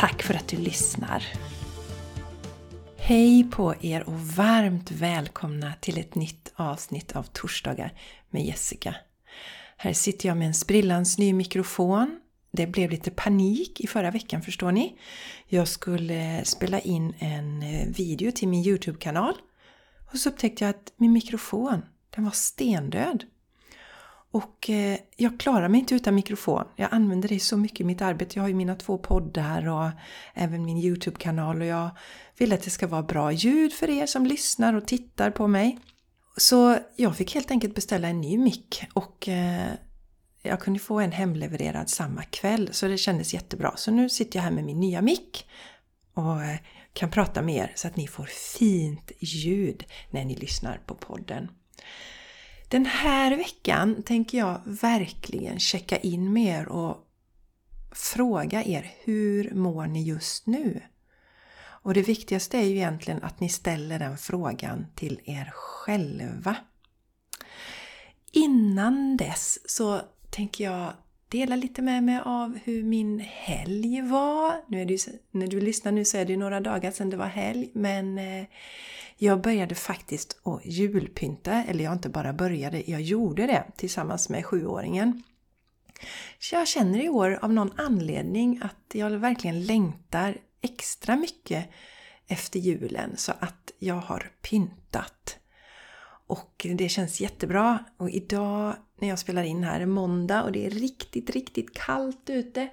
Tack för att du lyssnar! Hej på er och varmt välkomna till ett nytt avsnitt av Torsdagar med Jessica. Här sitter jag med en sprillans ny mikrofon. Det blev lite panik i förra veckan förstår ni. Jag skulle spela in en eh, video till min Youtube-kanal och så upptäckte jag att min mikrofon, den var stendöd. Och eh, jag klarar mig inte utan mikrofon. Jag använder det så mycket i mitt arbete. Jag har ju mina två poddar och även min Youtube-kanal och jag vill att det ska vara bra ljud för er som lyssnar och tittar på mig. Så jag fick helt enkelt beställa en ny mick och eh, jag kunde få en hemlevererad samma kväll så det kändes jättebra. Så nu sitter jag här med min nya mick och eh, kan prata med er så att ni får fint ljud när ni lyssnar på podden. Den här veckan tänker jag verkligen checka in med er och fråga er hur mår ni just nu? Och det viktigaste är ju egentligen att ni ställer den frågan till er själva. Innan dess så tänker jag dela lite med mig av hur min helg var. Nu är det ju, när du lyssnar nu så är det ju några dagar sedan det var helg men eh, jag började faktiskt att julpynta, eller jag inte bara började, jag gjorde det tillsammans med sjuåringen. Så jag känner i år av någon anledning att jag verkligen längtar extra mycket efter julen så att jag har pyntat. Och det känns jättebra. Och idag när jag spelar in här är måndag och det är riktigt, riktigt kallt ute.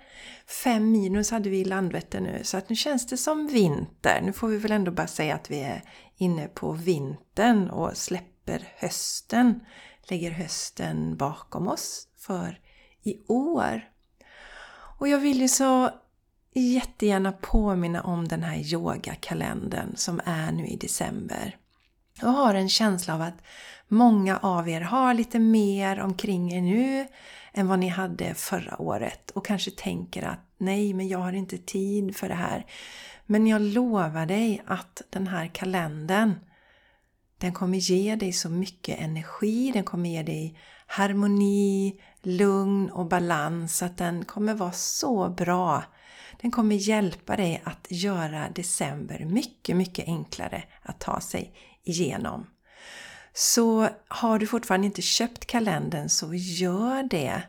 Fem minus hade vi i Landvetter nu så att nu känns det som vinter. Nu får vi väl ändå bara säga att vi är inne på vintern och släpper hösten. Lägger hösten bakom oss för i år. Och jag vill ju så jättegärna påminna om den här yogakalendern som är nu i december. Jag har en känsla av att många av er har lite mer omkring er nu än vad ni hade förra året och kanske tänker att nej, men jag har inte tid för det här. Men jag lovar dig att den här kalendern den kommer ge dig så mycket energi, den kommer ge dig harmoni, lugn och balans att den kommer vara så bra. Den kommer hjälpa dig att göra december mycket, mycket enklare att ta sig igenom. Så har du fortfarande inte köpt kalendern så gör det.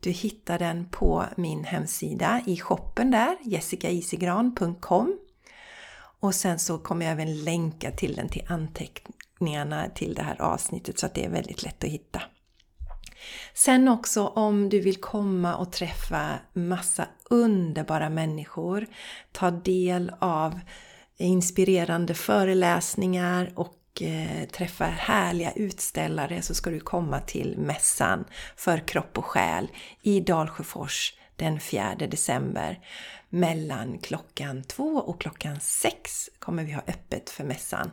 Du hittar den på min hemsida i shoppen där, jessicaisigran.com och sen så kommer jag även länka till den till anteckningarna till det här avsnittet så att det är väldigt lätt att hitta. Sen också om du vill komma och träffa massa underbara människor, ta del av inspirerande föreläsningar och eh, träffa härliga utställare så ska du komma till mässan för kropp och själ i Dalsjöfors den 4 december. Mellan klockan 2 och klockan 6 kommer vi ha öppet för mässan.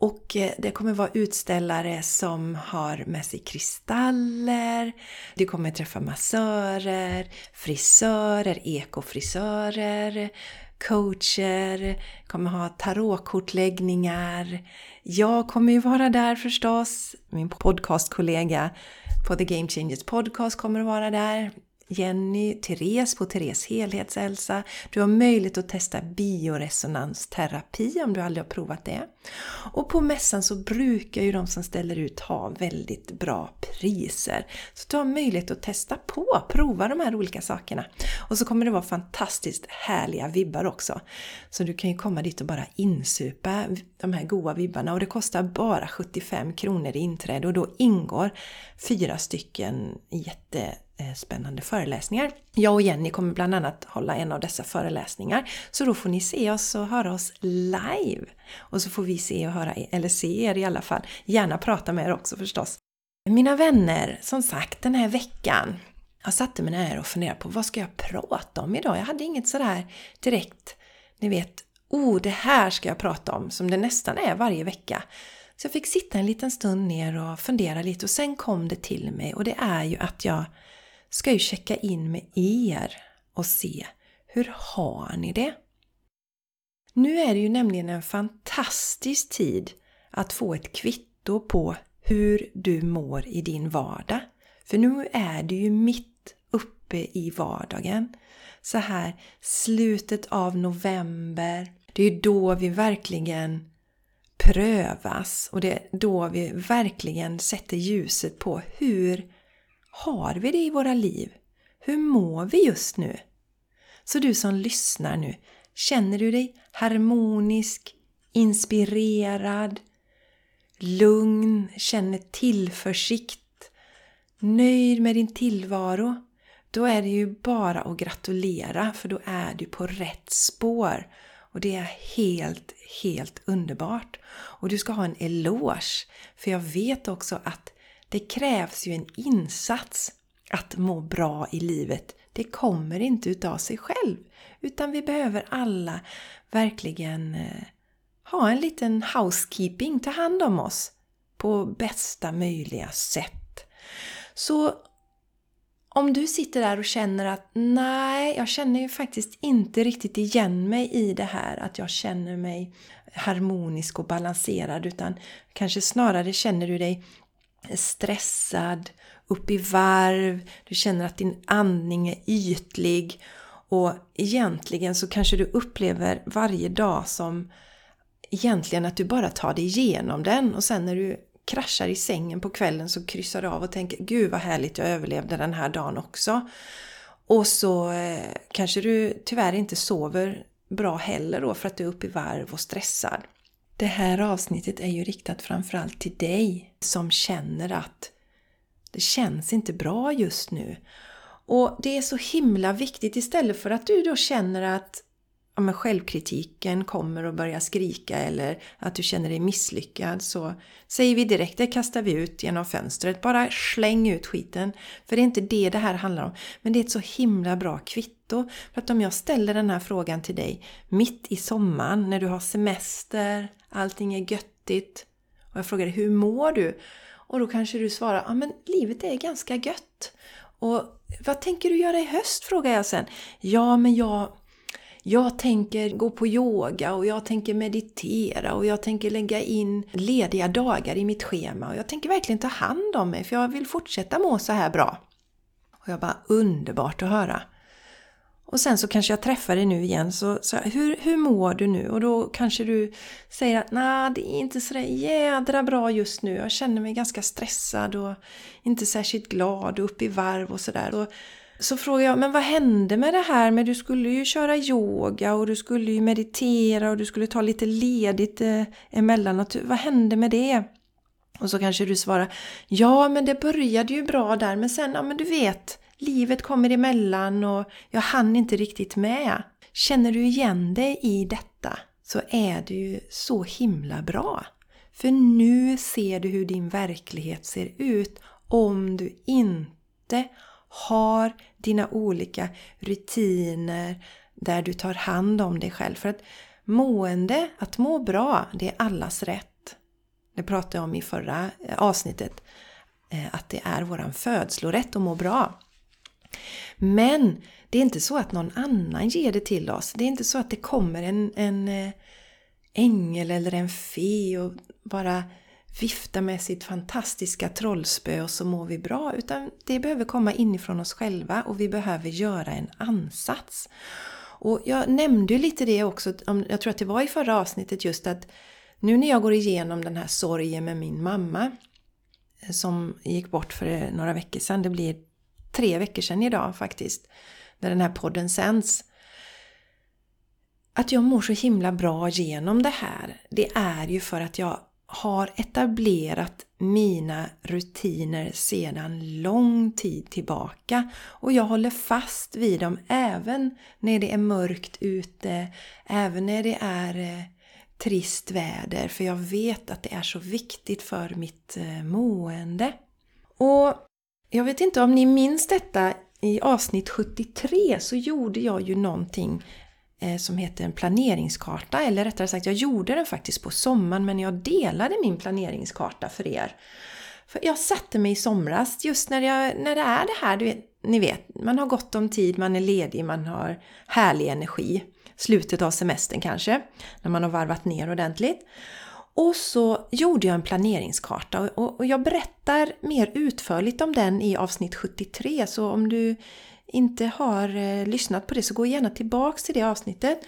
Och eh, det kommer vara utställare som har med sig kristaller, du kommer träffa massörer, frisörer, ekofrisörer, coacher, kommer ha tarotkortläggningar. Jag kommer ju vara där förstås. Min podcastkollega på The Game Changers Podcast kommer att vara där. Jenny, Therese på Therese Helhetshälsa. Du har möjlighet att testa bioresonansterapi om du aldrig har provat det. Och på mässan så brukar ju de som ställer ut ha väldigt bra priser. Så du har möjlighet att testa på, prova de här olika sakerna. Och så kommer det vara fantastiskt härliga vibbar också. Så du kan ju komma dit och bara insupa de här goa vibbarna och det kostar bara 75 kronor i inträde och då ingår fyra stycken jätte Eh, spännande föreläsningar. Jag och Jenny kommer bland annat hålla en av dessa föreläsningar. Så då får ni se oss och höra oss live. Och så får vi se och höra, eller se er i alla fall. Gärna prata med er också förstås. Mina vänner, som sagt den här veckan Jag satte mig ner och funderade på vad ska jag prata om idag? Jag hade inget sådär direkt, ni vet, oh det här ska jag prata om, som det nästan är varje vecka. Så jag fick sitta en liten stund ner och fundera lite och sen kom det till mig och det är ju att jag ska ju checka in med er och se hur har ni det? Nu är det ju nämligen en fantastisk tid att få ett kvitto på hur du mår i din vardag. För nu är du ju mitt uppe i vardagen. Så här slutet av november. Det är ju då vi verkligen prövas och det är då vi verkligen sätter ljuset på hur har vi det i våra liv? Hur mår vi just nu? Så du som lyssnar nu, känner du dig harmonisk, inspirerad, lugn, känner tillförsikt, nöjd med din tillvaro? Då är det ju bara att gratulera för då är du på rätt spår. Och det är helt, helt underbart. Och du ska ha en eloge. För jag vet också att det krävs ju en insats att må bra i livet. Det kommer inte utav sig själv. Utan vi behöver alla verkligen eh, ha en liten housekeeping, ta hand om oss på bästa möjliga sätt. Så om du sitter där och känner att nej, jag känner ju faktiskt inte riktigt igen mig i det här att jag känner mig harmonisk och balanserad utan kanske snarare känner du dig stressad, upp i varv, du känner att din andning är ytlig och egentligen så kanske du upplever varje dag som egentligen att du bara tar dig igenom den och sen när du kraschar i sängen på kvällen så kryssar du av och tänker Gud vad härligt jag överlevde den här dagen också. Och så eh, kanske du tyvärr inte sover bra heller då för att du är uppe i varv och stressad. Det här avsnittet är ju riktat framförallt till dig som känner att det känns inte bra just nu. Och det är så himla viktigt istället för att du då känner att ja, men självkritiken kommer och börjar skrika eller att du känner dig misslyckad så säger vi direkt, det kastar vi ut genom fönstret. Bara släng ut skiten. För det är inte det det här handlar om. Men det är ett så himla bra kvitto. För att om jag ställer den här frågan till dig mitt i sommaren när du har semester, allting är göttigt och jag frågar dig, hur mår du? Och då kanske du svarar, ja men livet är ganska gött. Och vad tänker du göra i höst? frågar jag sen. Ja, men jag jag tänker gå på yoga och jag tänker meditera och jag tänker lägga in lediga dagar i mitt schema och jag tänker verkligen ta hand om mig för jag vill fortsätta må så här bra. Och jag bara underbart att höra. Och sen så kanske jag träffar dig nu igen, så, så hur, hur mår du nu? Och då kanske du säger att nej, det är inte sådär jädra bra just nu. Jag känner mig ganska stressad och inte särskilt glad och upp i varv och sådär. Så frågar jag, men vad hände med det här med du skulle ju köra yoga och du skulle ju meditera och du skulle ta lite ledigt eh, emellanåt. Vad hände med det? Och så kanske du svarar, ja men det började ju bra där men sen, ja men du vet, livet kommer emellan och jag hann inte riktigt med. Känner du igen dig i detta så är det ju så himla bra. För nu ser du hur din verklighet ser ut om du inte har dina olika rutiner där du tar hand om dig själv. För att mående, att må bra, det är allas rätt. Det pratade jag om i förra eh, avsnittet. Eh, att det är våran födslorätt att må bra. Men det är inte så att någon annan ger det till oss. Det är inte så att det kommer en, en eh, ängel eller en fe och bara vifta med sitt fantastiska trollspö och så mår vi bra. Utan det behöver komma inifrån oss själva och vi behöver göra en ansats. Och jag nämnde ju lite det också, jag tror att det var i förra avsnittet just att nu när jag går igenom den här sorgen med min mamma eh, som gick bort för eh, några veckor sedan, det blir tre veckor sedan idag faktiskt, när den här podden sänds. Att jag mår så himla bra genom det här, det är ju för att jag har etablerat mina rutiner sedan lång tid tillbaka. Och jag håller fast vid dem även när det är mörkt ute, även när det är eh, trist väder. För jag vet att det är så viktigt för mitt eh, mående. Och jag vet inte om ni minns detta. I avsnitt 73 så gjorde jag ju någonting Eh, som heter en planeringskarta. Eller rättare sagt, jag gjorde den faktiskt på sommaren men jag delade min planeringskarta för er. För jag satte mig i somras just när, jag, när det är det här, du vet, ni vet, man har gott om tid, man är ledig, man har härlig energi. Slutet av semestern kanske, när man har varvat ner ordentligt. Och så gjorde jag en planeringskarta och jag berättar mer utförligt om den i avsnitt 73 så om du inte har eh, lyssnat på det så gå gärna tillbaks till det avsnittet.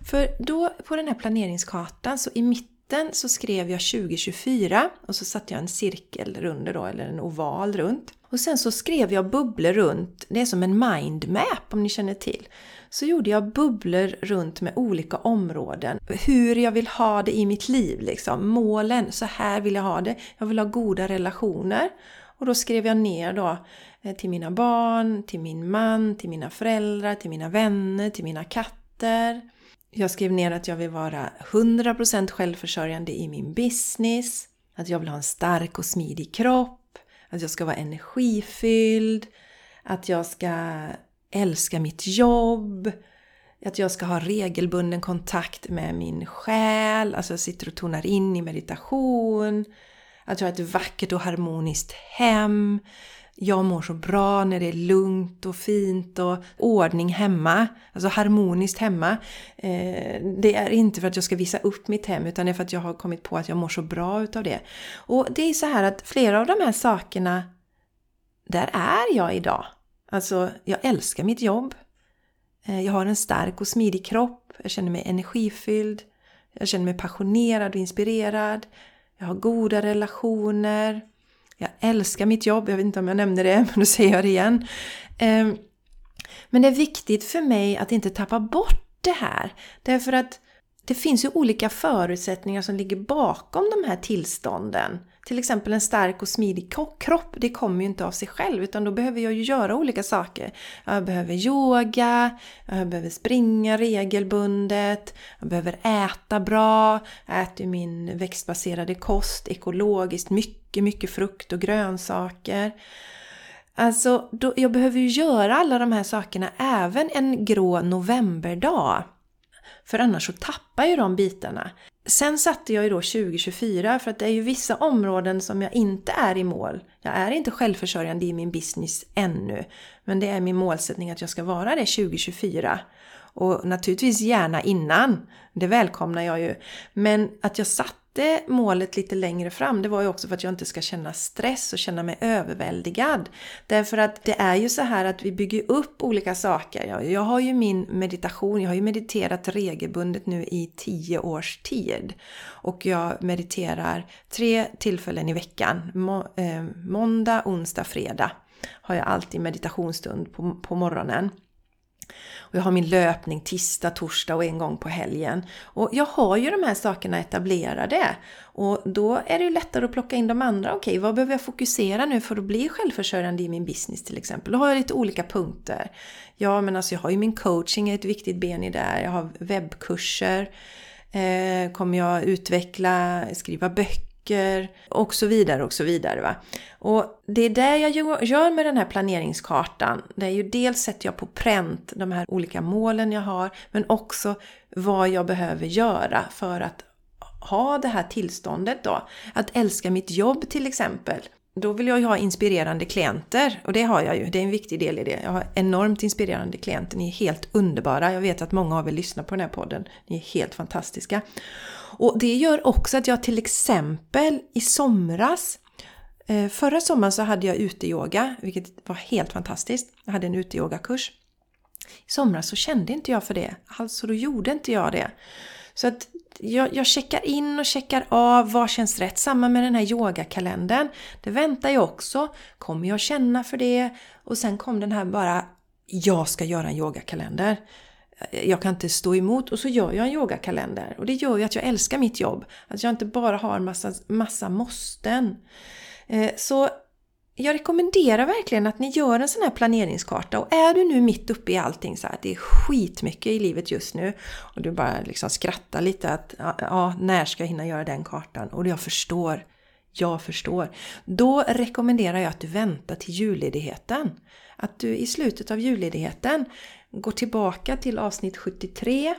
För då på den här planeringskartan så i mitten så skrev jag 2024 och så satte jag en cirkel runt då, eller en oval runt. Och sen så skrev jag bubblor runt, det är som en mindmap om ni känner till så gjorde jag bubblor runt med olika områden. Hur jag vill ha det i mitt liv liksom. Målen, så här vill jag ha det. Jag vill ha goda relationer. Och då skrev jag ner då eh, till mina barn, till min man, till mina föräldrar, till mina vänner, till mina katter. Jag skrev ner att jag vill vara 100% självförsörjande i min business. Att jag vill ha en stark och smidig kropp. Att jag ska vara energifylld. Att jag ska älska mitt jobb, att jag ska ha regelbunden kontakt med min själ, alltså jag sitter och tonar in i meditation, att jag har ett vackert och harmoniskt hem, jag mår så bra när det är lugnt och fint och ordning hemma. Alltså harmoniskt hemma. Eh, det är inte för att jag ska visa upp mitt hem utan det är för att jag har kommit på att jag mår så bra utav det. Och det är så här att flera av de här sakerna, där är jag idag. Alltså, jag älskar mitt jobb. Eh, jag har en stark och smidig kropp. Jag känner mig energifylld. Jag känner mig passionerad och inspirerad. Jag har goda relationer. Jag älskar mitt jobb. Jag vet inte om jag nämnde det, men då säger jag det igen. Ehm, men det är viktigt för mig att inte tappa bort det här. Därför att det finns ju olika förutsättningar som ligger bakom de här tillstånden. Till exempel en stark och smidig kropp, det kommer ju inte av sig själv utan då behöver jag ju göra olika saker. Jag behöver yoga, jag behöver springa regelbundet, jag behöver äta bra, jag äter min växtbaserade kost ekologiskt, mycket, mycket frukt och grönsaker. Alltså, då, jag behöver ju göra alla de här sakerna även en grå novemberdag. För annars så tappar ju de bitarna. Sen satte jag ju då 2024 för att det är ju vissa områden som jag inte är i mål. Jag är inte självförsörjande i min business ännu. Men det är min målsättning att jag ska vara det 2024. Och naturligtvis gärna innan. Det välkomnar jag ju. Men att jag satte satte målet lite längre fram, det var ju också för att jag inte ska känna stress och känna mig överväldigad. Därför att det är ju så här att vi bygger upp olika saker. Jag, jag har ju min meditation, jag har ju mediterat regelbundet nu i tio års tid. Och jag mediterar tre tillfällen i veckan. Må, eh, måndag, onsdag, fredag har jag alltid meditationsstund på, på morgonen. Och jag har min löpning tisdag, torsdag och en gång på helgen. Och jag har ju de här sakerna etablerade. Och då är det ju lättare att plocka in de andra. Okej, vad behöver jag fokusera nu för att bli självförsörjande i min business till exempel? Då har jag lite olika punkter. Ja, men alltså jag har ju min coaching, ett viktigt ben i där. Jag har webbkurser. Eh, kommer jag utveckla, skriva böcker böcker och så vidare och så vidare. Va? Och det är det jag gör med den här planeringskartan. Det är ju dels sätter jag på pränt de här olika målen jag har men också vad jag behöver göra för att ha det här tillståndet då. Att älska mitt jobb till exempel. Då vill jag ju ha inspirerande klienter och det har jag ju. Det är en viktig del i det. Jag har enormt inspirerande klienter. Ni är helt underbara. Jag vet att många av er lyssnar på den här podden. Ni är helt fantastiska. Och det gör också att jag till exempel i somras eh, Förra sommaren så hade jag uteyoga, vilket var helt fantastiskt. Jag hade en uteyogakurs. I somras så kände inte jag för det, alltså då gjorde inte jag det. Så att jag, jag checkar in och checkar av vad känns rätt. Samma med den här yogakalendern. Det väntar jag också. Kommer jag känna för det? Och sen kom den här bara, jag ska göra en yogakalender jag kan inte stå emot och så gör jag en yogakalender. Och det gör ju att jag älskar mitt jobb. Att jag inte bara har massa, massa måsten. Eh, så jag rekommenderar verkligen att ni gör en sån här planeringskarta och är du nu mitt uppe i allting så att det är skitmycket i livet just nu och du bara liksom skrattar lite att ja, när ska jag hinna göra den kartan? Och jag förstår Jag förstår. Då rekommenderar jag att du väntar till julledigheten. Att du i slutet av julledigheten går tillbaka till avsnitt 73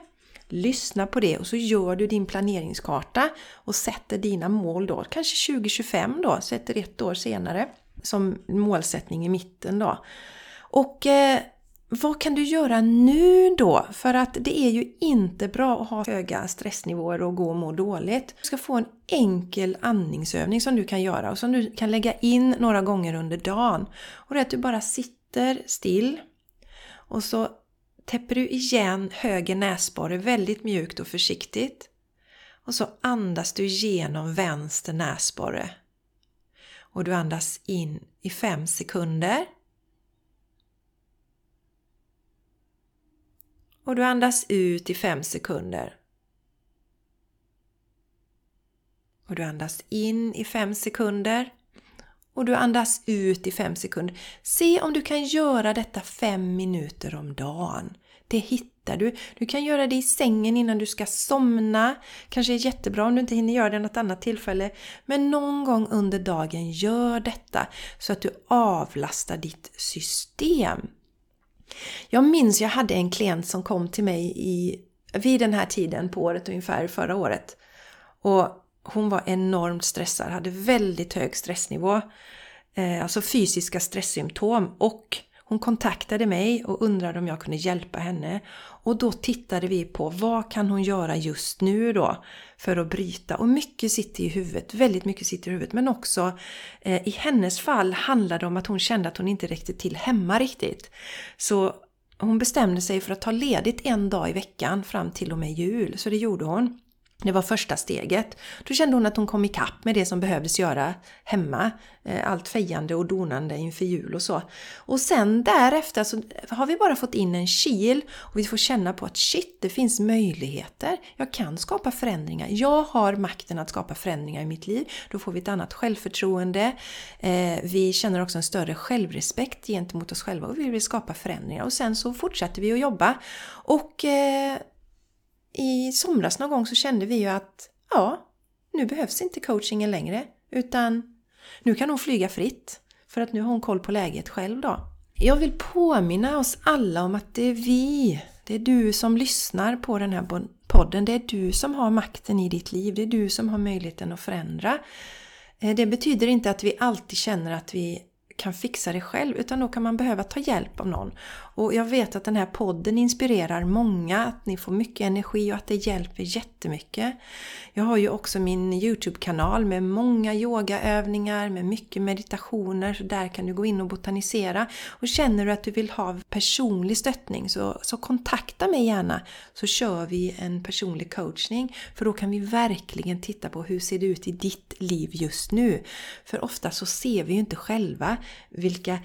lyssnar på det och så gör du din planeringskarta och sätter dina mål då, kanske 2025 då, sätter ett år senare som målsättning i mitten då. Och eh, vad kan du göra nu då? För att det är ju inte bra att ha höga stressnivåer och gå och må dåligt. Du ska få en enkel andningsövning som du kan göra och som du kan lägga in några gånger under dagen. Och det är att du bara sitter still och så täpper du igen höger näsborre väldigt mjukt och försiktigt. Och så andas du igenom vänster näsborre. Och du andas in i fem sekunder. Och du andas ut i fem sekunder. Och du andas in i fem sekunder. Och du andas ut i fem sekunder. Se om du kan göra detta fem minuter om dagen. Det hittar du. Du kan göra det i sängen innan du ska somna. Kanske är jättebra om du inte hinner göra det något annat tillfälle. Men någon gång under dagen, gör detta så att du avlastar ditt system. Jag minns jag hade en klient som kom till mig i, vid den här tiden på året ungefär förra året. Och hon var enormt stressad, hade väldigt hög stressnivå. Eh, alltså fysiska stresssymptom och hon kontaktade mig och undrade om jag kunde hjälpa henne. Och då tittade vi på vad kan hon göra just nu då för att bryta. Och mycket sitter i huvudet, väldigt mycket sitter i huvudet. Men också eh, i hennes fall handlade det om att hon kände att hon inte räckte till hemma riktigt. Så hon bestämde sig för att ta ledigt en dag i veckan fram till och med jul. Så det gjorde hon. Det var första steget. Då kände hon att hon kom ikapp med det som behövdes göra hemma. Eh, allt fejande och donande inför jul och så. Och sen därefter så har vi bara fått in en kil och vi får känna på att shit, det finns möjligheter. Jag kan skapa förändringar. Jag har makten att skapa förändringar i mitt liv. Då får vi ett annat självförtroende. Eh, vi känner också en större självrespekt gentemot oss själva och vi vill skapa förändringar. Och sen så fortsätter vi att jobba. Och eh, i somras någon gång så kände vi ju att ja, nu behövs inte coachingen längre utan nu kan hon flyga fritt för att nu har hon koll på läget själv då. Jag vill påminna oss alla om att det är vi, det är du som lyssnar på den här podden, det är du som har makten i ditt liv, det är du som har möjligheten att förändra. Eh, det betyder inte att vi alltid känner att vi kan fixa det själv utan då kan man behöva ta hjälp av någon. Och jag vet att den här podden inspirerar många, att ni får mycket energi och att det hjälper jättemycket. Jag har ju också min Youtube-kanal med många yogaövningar, med mycket meditationer, så där kan du gå in och botanisera. Och känner du att du vill ha personlig stöttning så, så kontakta mig gärna så kör vi en personlig coachning. För då kan vi verkligen titta på hur ser det ut i ditt liv just nu. För ofta så ser vi ju inte själva vilka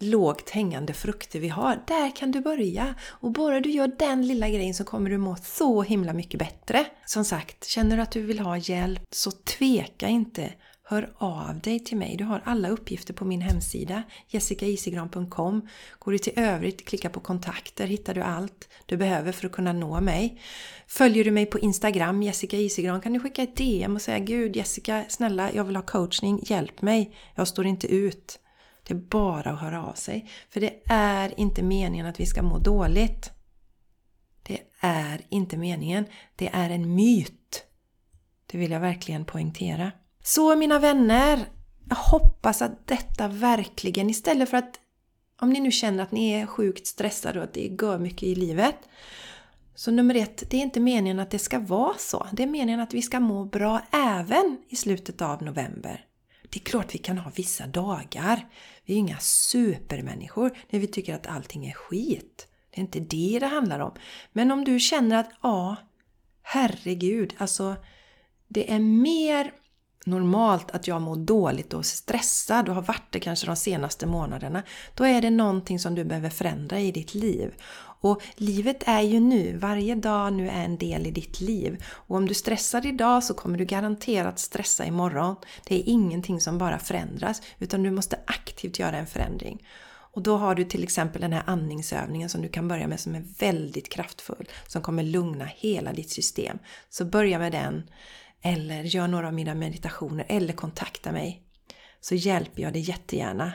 lågt hängande frukter vi har. Där kan du börja! Och bara du gör den lilla grejen så kommer du må så himla mycket bättre. Som sagt, känner du att du vill ha hjälp så tveka inte. Hör av dig till mig. Du har alla uppgifter på min hemsida jessicaisigran.com. Går du till övrigt, klicka på kontakter, hittar du allt du behöver för att kunna nå mig. Följer du mig på Instagram, Jessica Isigran, kan du skicka ett DM och säga Gud Jessica, snälla jag vill ha coachning, hjälp mig, jag står inte ut. Det är bara att höra av sig. För det är inte meningen att vi ska må dåligt. Det är inte meningen. Det är en myt. Det vill jag verkligen poängtera. Så mina vänner, jag hoppas att detta verkligen, istället för att om ni nu känner att ni är sjukt stressade och att det går mycket i livet. Så nummer ett, det är inte meningen att det ska vara så. Det är meningen att vi ska må bra även i slutet av november. Det är klart vi kan ha vissa dagar. Vi är inga supermänniskor när vi tycker att allting är skit. Det är inte det det handlar om. Men om du känner att ja, herregud, alltså det är mer normalt att jag mår dåligt och stressad och har varit det kanske de senaste månaderna. Då är det någonting som du behöver förändra i ditt liv. Och livet är ju nu, varje dag nu är en del i ditt liv. Och om du stressar idag så kommer du garanterat stressa imorgon. Det är ingenting som bara förändras utan du måste aktivt göra en förändring. Och då har du till exempel den här andningsövningen som du kan börja med som är väldigt kraftfull. Som kommer lugna hela ditt system. Så börja med den eller gör några av mina meditationer eller kontakta mig så hjälper jag dig jättegärna.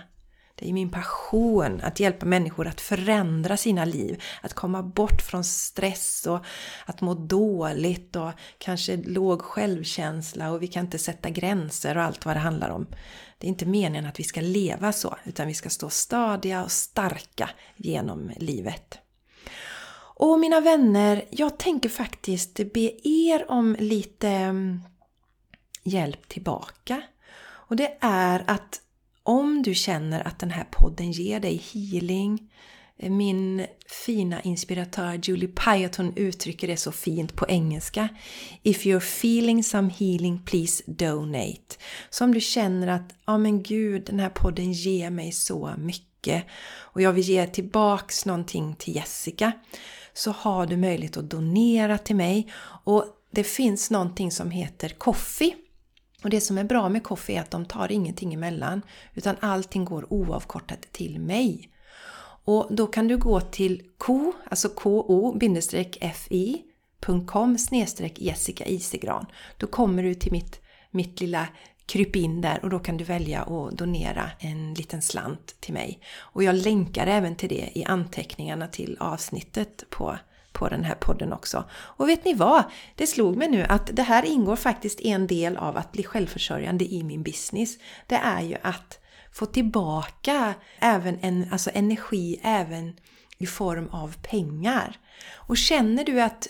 Det är min passion att hjälpa människor att förändra sina liv, att komma bort från stress och att må dåligt och kanske låg självkänsla och vi kan inte sätta gränser och allt vad det handlar om. Det är inte meningen att vi ska leva så, utan vi ska stå stadiga och starka genom livet. Och mina vänner, jag tänker faktiskt be er om lite mm, hjälp tillbaka. Och det är att om du känner att den här podden ger dig healing, eh, min fina inspiratör Julie Piaton uttrycker det så fint på engelska. If you're feeling some healing, please donate. Så om du känner att, ja men gud, den här podden ger mig så mycket och jag vill ge tillbaks någonting till Jessica så har du möjlighet att donera till mig och det finns någonting som heter Coffee. Och det som är bra med Coffee är att de tar ingenting emellan utan allting går oavkortat till mig. Och då kan du gå till ko, alltså ko-fi.com Jessica Isegran. Då kommer du till mitt, mitt lilla kryp in där och då kan du välja att donera en liten slant till mig. Och jag länkar även till det i anteckningarna till avsnittet på, på den här podden också. Och vet ni vad? Det slog mig nu att det här ingår faktiskt en del av att bli självförsörjande i min business. Det är ju att få tillbaka även en, alltså energi även i form av pengar. Och känner du att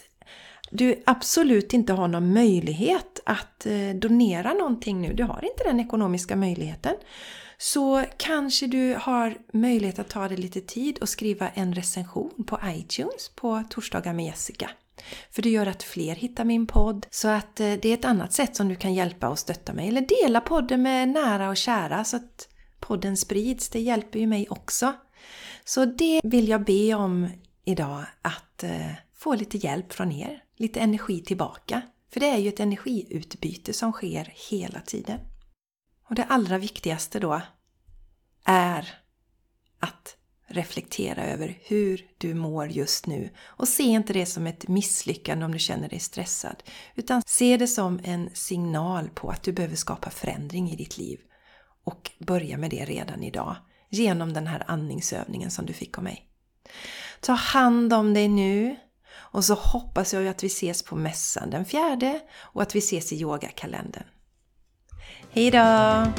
du absolut inte har någon möjlighet att eh, donera någonting nu, du har inte den ekonomiska möjligheten, så kanske du har möjlighet att ta dig lite tid och skriva en recension på iTunes på Torsdagar med Jessica. För det gör att fler hittar min podd, så att eh, det är ett annat sätt som du kan hjälpa och stötta mig. Eller dela podden med nära och kära så att podden sprids, det hjälper ju mig också. Så det vill jag be om idag, att eh, få lite hjälp från er lite energi tillbaka. För det är ju ett energiutbyte som sker hela tiden. Och det allra viktigaste då är att reflektera över hur du mår just nu. Och se inte det som ett misslyckande om du känner dig stressad. Utan se det som en signal på att du behöver skapa förändring i ditt liv. Och börja med det redan idag. Genom den här andningsövningen som du fick av mig. Ta hand om dig nu. Och så hoppas jag att vi ses på mässan den fjärde och att vi ses i yogakalendern. Hejdå!